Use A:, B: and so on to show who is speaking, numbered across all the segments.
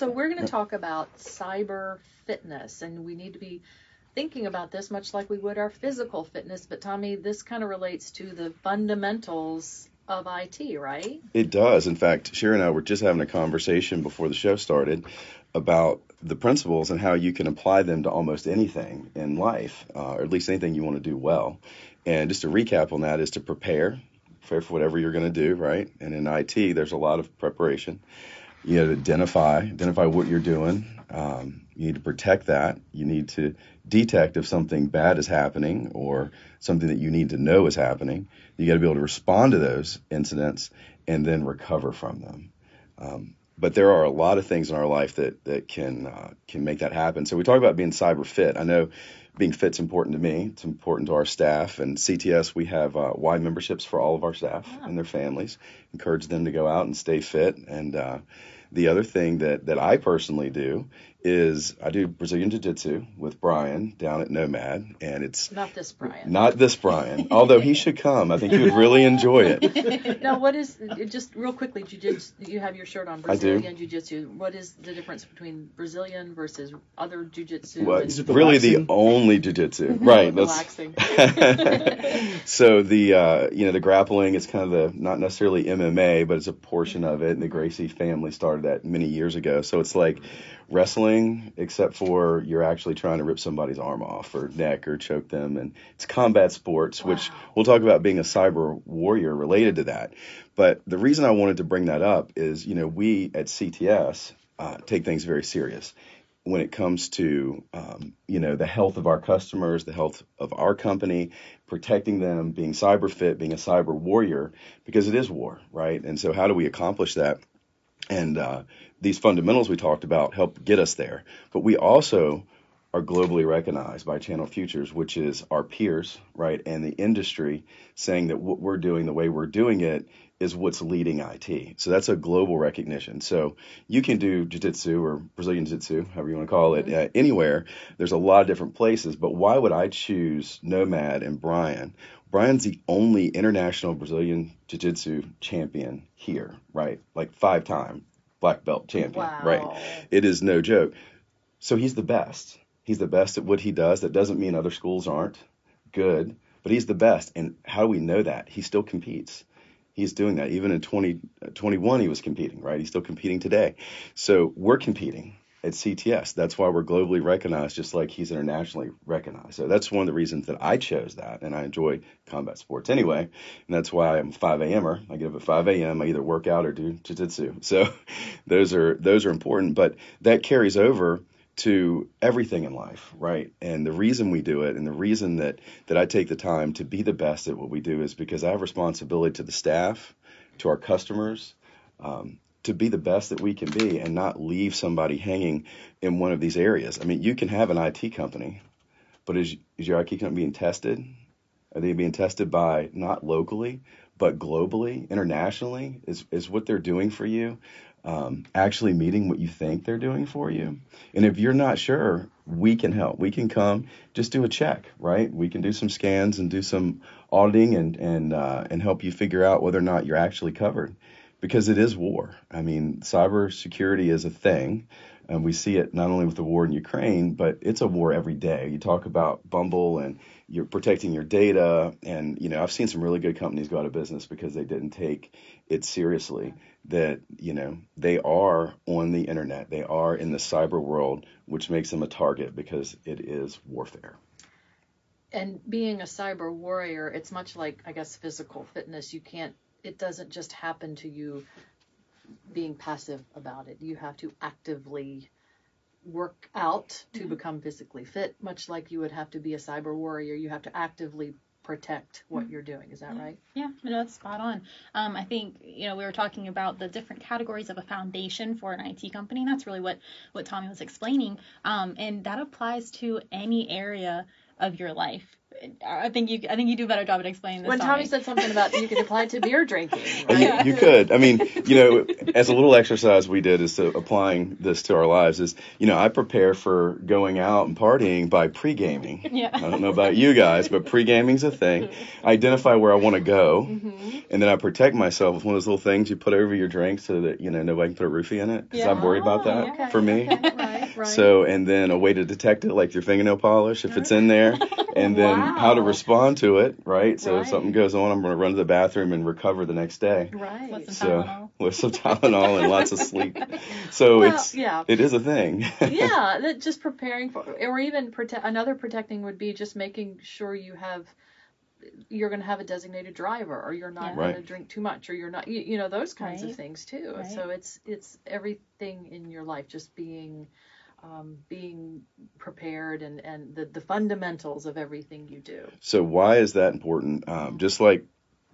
A: So we're going to talk about cyber fitness, and we need to be thinking about this much like we would our physical fitness. But Tommy, this kind of relates to the fundamentals of IT, right?
B: It does. In fact, Sherry and I were just having a conversation before the show started about the principles and how you can apply them to almost anything in life, uh, or at least anything you want to do well. And just to recap on that is to prepare, prepare for whatever you're going to do, right? And in IT, there's a lot of preparation. You know, to identify, identify what you're doing. Um, you need to protect that. You need to detect if something bad is happening or something that you need to know is happening. You got to be able to respond to those incidents and then recover from them. Um, but there are a lot of things in our life that that can uh, can make that happen. So we talk about being cyber fit. I know being fit's important to me. It's important to our staff. And CTS, we have uh, Y memberships for all of our staff yeah. and their families. Encourage them to go out and stay fit. And uh, the other thing that that I personally do is I do Brazilian Jiu Jitsu with Brian down at Nomad, and it's
A: not this Brian.
B: Not this Brian, although he should come. I think he would really enjoy it.
A: now, what is just real quickly? Jiu Jitsu. You have your shirt on Brazilian Jiu Jitsu. What is the difference between Brazilian versus other Jiu Jitsu?
B: Well, it's really the only Jiu Jitsu, right?
A: That's
B: so the uh, you know the grappling is kind of the not necessarily MMA, but it's a portion of it, and the Gracie family started that many years ago. So it's like wrestling, except for you're actually trying to rip somebody's arm off or neck or choke them. And it's combat sports, wow. which we'll talk about being a cyber warrior related to that. But the reason I wanted to bring that up is, you know, we at CTS uh, take things very serious when it comes to um, you know the health of our customers, the health of our company, protecting them, being cyber fit, being a cyber warrior, because it is war, right? And so how do we accomplish that? And uh, these fundamentals we talked about help get us there. But we also are globally recognized by Channel Futures, which is our peers, right, and the industry saying that what we're doing, the way we're doing it, is what's leading IT. So that's a global recognition. So you can do jiu-jitsu or Brazilian jiu-jitsu, however you want to call it, uh, anywhere. There's a lot of different places, but why would I choose Nomad and Brian? Brian's the only international Brazilian jiu-jitsu champion here, right? Like five-time black belt champion,
A: wow.
B: right? It is no joke. So he's the best. He's the best at what he does. That doesn't mean other schools aren't good, but he's the best. And how do we know that? He still competes. He's doing that. Even in 2021, uh, he was competing, right? He's still competing today. So we're competing at CTS. That's why we're globally recognized, just like he's internationally recognized. So that's one of the reasons that I chose that, and I enjoy combat sports anyway. And that's why I'm 5 a.m.er. I get up at 5 a.m. I either work out or do jiu-jitsu. So those are those are important, but that carries over to everything in life, right? And the reason we do it, and the reason that that I take the time to be the best at what we do, is because I have responsibility to the staff, to our customers. Um, to be the best that we can be and not leave somebody hanging in one of these areas. I mean, you can have an IT company, but is, is your IT company being tested? Are they being tested by not locally, but globally, internationally? Is, is what they're doing for you um, actually meeting what you think they're doing for you? And if you're not sure, we can help. We can come, just do a check, right? We can do some scans and do some auditing and and uh, and help you figure out whether or not you're actually covered because it is war. I mean, cybersecurity is a thing. And we see it not only with the war in Ukraine, but it's a war every day. You talk about Bumble and you're protecting your data. And, you know, I've seen some really good companies go out of business because they didn't take it seriously that, you know, they are on the internet. They are in the cyber world, which makes them a target because it is warfare.
A: And being a cyber warrior, it's much like, I guess, physical fitness. You can't it doesn't just happen to you being passive about it. You have to actively work out to mm-hmm. become physically fit, much like you would have to be a cyber warrior. You have to actively protect what mm-hmm. you're doing. Is that
C: yeah.
A: right?
C: Yeah, no, that's spot on. Um, I think you know we were talking about the different categories of a foundation for an IT company, that's really what what Tommy was explaining. Um, and that applies to any area of your life I think you I think you do a better job at explaining this.
A: When Tommy said something about you could apply it to beer drinking, right?
B: You, you could. I mean, you know, as a little exercise we did is to applying this to our lives is, you know, I prepare for going out and partying by pre-gaming.
C: Yeah.
B: I don't know about you guys, but pre-gaming's a thing. Mm-hmm. I identify where I want to go, mm-hmm. and then I protect myself with one of those little things you put over your drink so that you know nobody can put a roofie in it. Because I'm worried about that
A: Okay,
B: for me.
A: okay, right, right.
B: So, and then a way to detect it, like your fingernail polish, if it's in there, and then how to respond to it, right? So if something goes on, I'm going to run to the bathroom and recover the next day.
A: right.
C: With some
B: So
C: Tylenol.
B: with some Tylenol and lots of sleep. So
A: Well,
B: it's
A: yeah.
B: it is a thing.
A: yeah, that just preparing for, or even prote- another protecting would be just making sure you have, you're going to have a designated driver, or you're not
C: Yeah.
A: going to drink too much, or you're not, you, you know, those kinds of things too.
C: Right.
A: So it's it's everything in your life, just being, um, being prepared and and the the fundamentals of everything you do.
B: So why is that important? Um, just like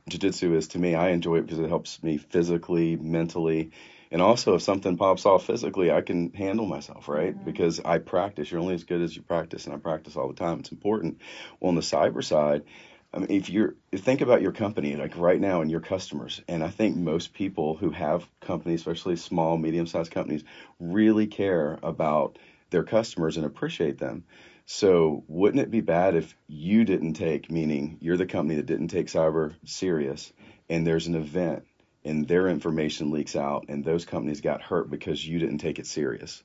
B: jiu-jitsu is to me, I enjoy it because it helps me physically, mentally, and also if something pops off physically, I can handle myself, right? Because I practice. You're only as good as you practice, and I practice all the time. It's important. Well, on the cyber side, I mean, if you're think about your company, like right now, and your customers, and I think most people who have companies, especially small, medium-sized companies, really care about their customers and appreciate them. So wouldn't it be bad if you didn't take, meaning you're the company that didn't take cyber serious, and there's an event and their information leaks out, and those companies got hurt because you didn't take it serious,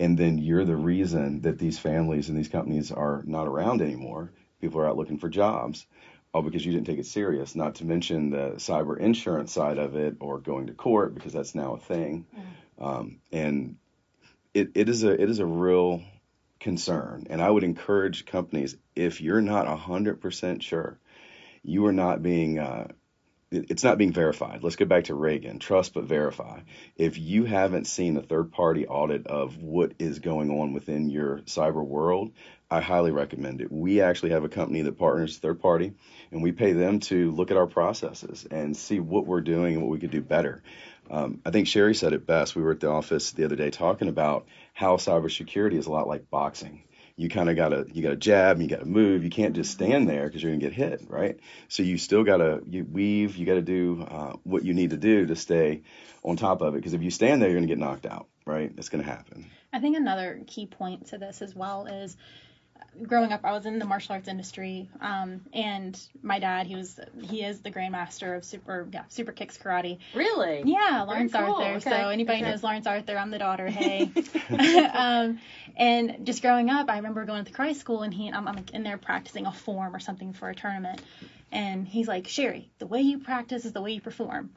B: and then you're the reason that these families and these companies are not around anymore. People are out looking for jobs. All because you didn't take it serious. Not to mention the cyber insurance side of it, or going to court because that's now a thing. Um, and it, it is a it is a real concern. And I would encourage companies if you're not hundred percent sure, you are not being uh, it's not being verified. Let's go back to Reagan, trust but verify. If you haven't seen a third party audit of what is going on within your cyber world, I highly recommend it. We actually have a company that partners third party and we pay them to look at our processes and see what we're doing and what we could do better. Um, I think Sherry said it best. We were at the office the other day talking about how cybersecurity is a lot like boxing. You kind of gotta you gotta jab, and you gotta move. You can't just stand there because you're gonna get hit, right? So you still gotta you weave. You gotta do uh, what you need to do to stay on top of it. Because if you stand there, you're gonna get knocked out, right? It's gonna happen.
C: I think another key point to this as well is growing up, I was in the martial arts industry, um, and my dad, he was he is the grandmaster of super yeah super kicks karate.
A: Really?
C: Yeah, Lawrence
A: cool.
C: Arthur.
A: Okay.
C: So anybody
A: Okay.
C: knows Lawrence Arthur, I'm the daughter. Hey. um, and just growing up, I remember going to the karate school, and he I'm, I'm like in there practicing a form or something for a tournament, and he's like, Sherry, the way you practice is the way you perform.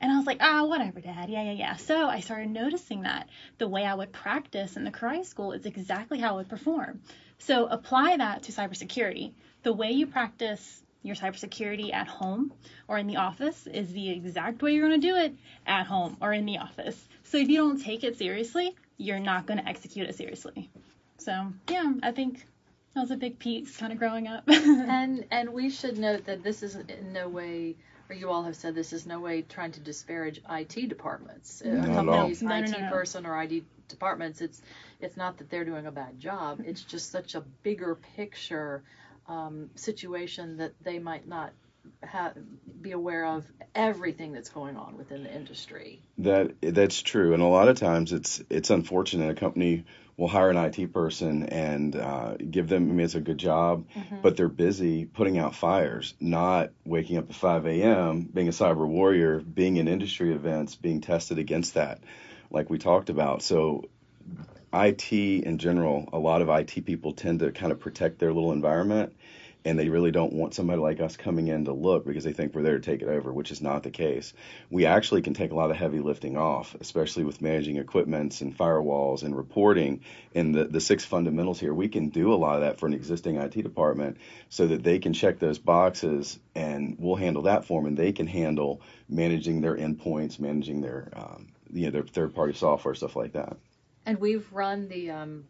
C: And I was like, ah, whatever, Dad. Yeah, yeah, yeah. So I started noticing that the way I would practice in the karate school is exactly how I would perform. So apply that to cybersecurity. The way you practice your cybersecurity at home or in the office is the exact way you're going to do it at home or in the office. So if you don't take it seriously, you're not going to execute it seriously. So yeah, I think that was a big piece kind of growing up.
A: And and we should note that this is in no way, or you all have said this is no way trying to disparage IT departments. A
B: Not at all.
A: company's
C: No, no,
A: IT
C: no, no.
A: person or IT departments. It's it's not that they're doing a bad job. It's just such a bigger picture um, situation that they might not ha- be aware of everything that's going on within the industry.
B: That that's true, and a lot of times it's it's unfortunate. A company will hire an IT person and uh, give them. I mean, it's a good job, but they're busy putting out fires, not waking up at 5 a.m., being a cyber warrior, being in industry events, being tested against that, like we talked about. So, IT in general, a lot of IT people tend to kind of protect their little environment and they really don't want somebody like us coming in to look because they think we're there to take it over, which is not the case. We actually can take a lot of heavy lifting off, especially with managing equipments and firewalls and reporting and the, the six fundamentals here. We can do a lot of that for an existing IT department so that they can check those boxes and we'll handle that for them and they can handle managing their endpoints, managing their, um, you know, their third party software, stuff like that.
A: And we've run the um,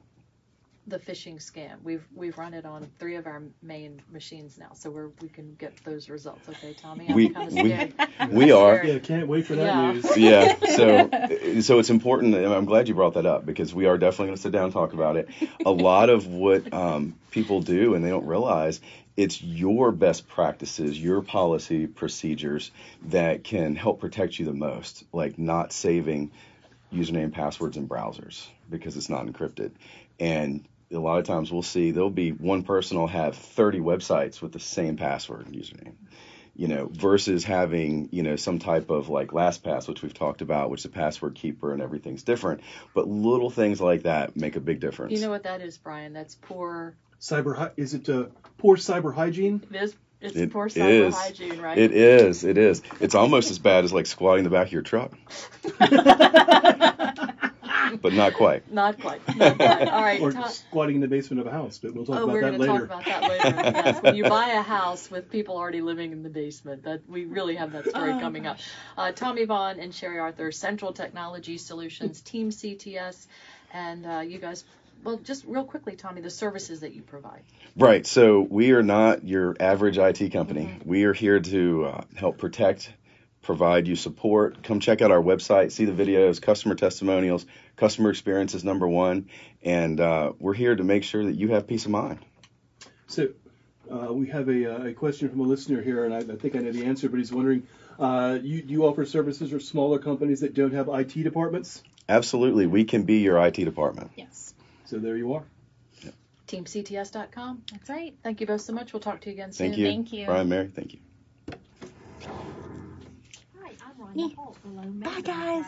A: the phishing scam. We've we've run it on three of our main machines now, so we're we can get those results. Okay, Tommy, I'm
B: We-
A: kind of
B: we-
A: scared.
B: we are.
D: Yeah, can't wait for that
A: Yeah.
D: news.
B: yeah so so it's important and i'm glad you brought that up because we are definitely going to sit down and talk about it a lot of what um, people do and they don't realize it's your best practices, your policy procedures that can help protect you the most, like not saving username passwords in browsers because it's not encrypted. And a lot of times we'll see there'll be one person will have 30 websites with the same password and username you know, versus having, you know, some type of like LastPass, which we've talked about, which is a password keeper and everything's different. But little things like that make a big difference.
A: You know what that is, Brian? That's poor.
D: Cyber hy- is it uh, poor cyber hygiene?
A: It is. It's
B: It
A: poor
B: is.
A: cyber hygiene, right?
B: It is. It is. It's almost as bad as like squatting the back of your truck, but not quite.
A: Not quite. Not quite. All right.
D: Or
A: Tom-
D: squatting in the basement of a house, but we'll talk
A: Oh,
D: about
A: we're
D: that
A: going to talk
D: later.
A: about that later. yes, when you buy a house with people already living in the basement, that we really have that story
C: Oh,
A: coming up. Uh, Tommy Vaughan and Sherry Arthur, Central Technology Solutions, Team CTS, and uh, you guys. Well, just real quickly, Tommy, the services that you provide.
B: Right. So we are not your average IT company. We are here to uh, help protect, provide you support. Come check out our website, see the videos, customer testimonials. Customer experience is number one, and uh, we're here to make sure that you have peace of mind.
D: So uh, we have a, uh, a question from a listener here, and I, I think I know the answer, but he's wondering, uh, you, do you offer services for smaller companies that don't have IT departments?
B: Absolutely, we can be your IT department.
C: Yes,
D: So there you are.
A: TeamCTS.com.
C: that's right.
A: Thank you both so much. We'll talk to you again soon.
B: Thank you.
C: Thank you.
B: Brian, Mary, thank you.
C: Bye, guys.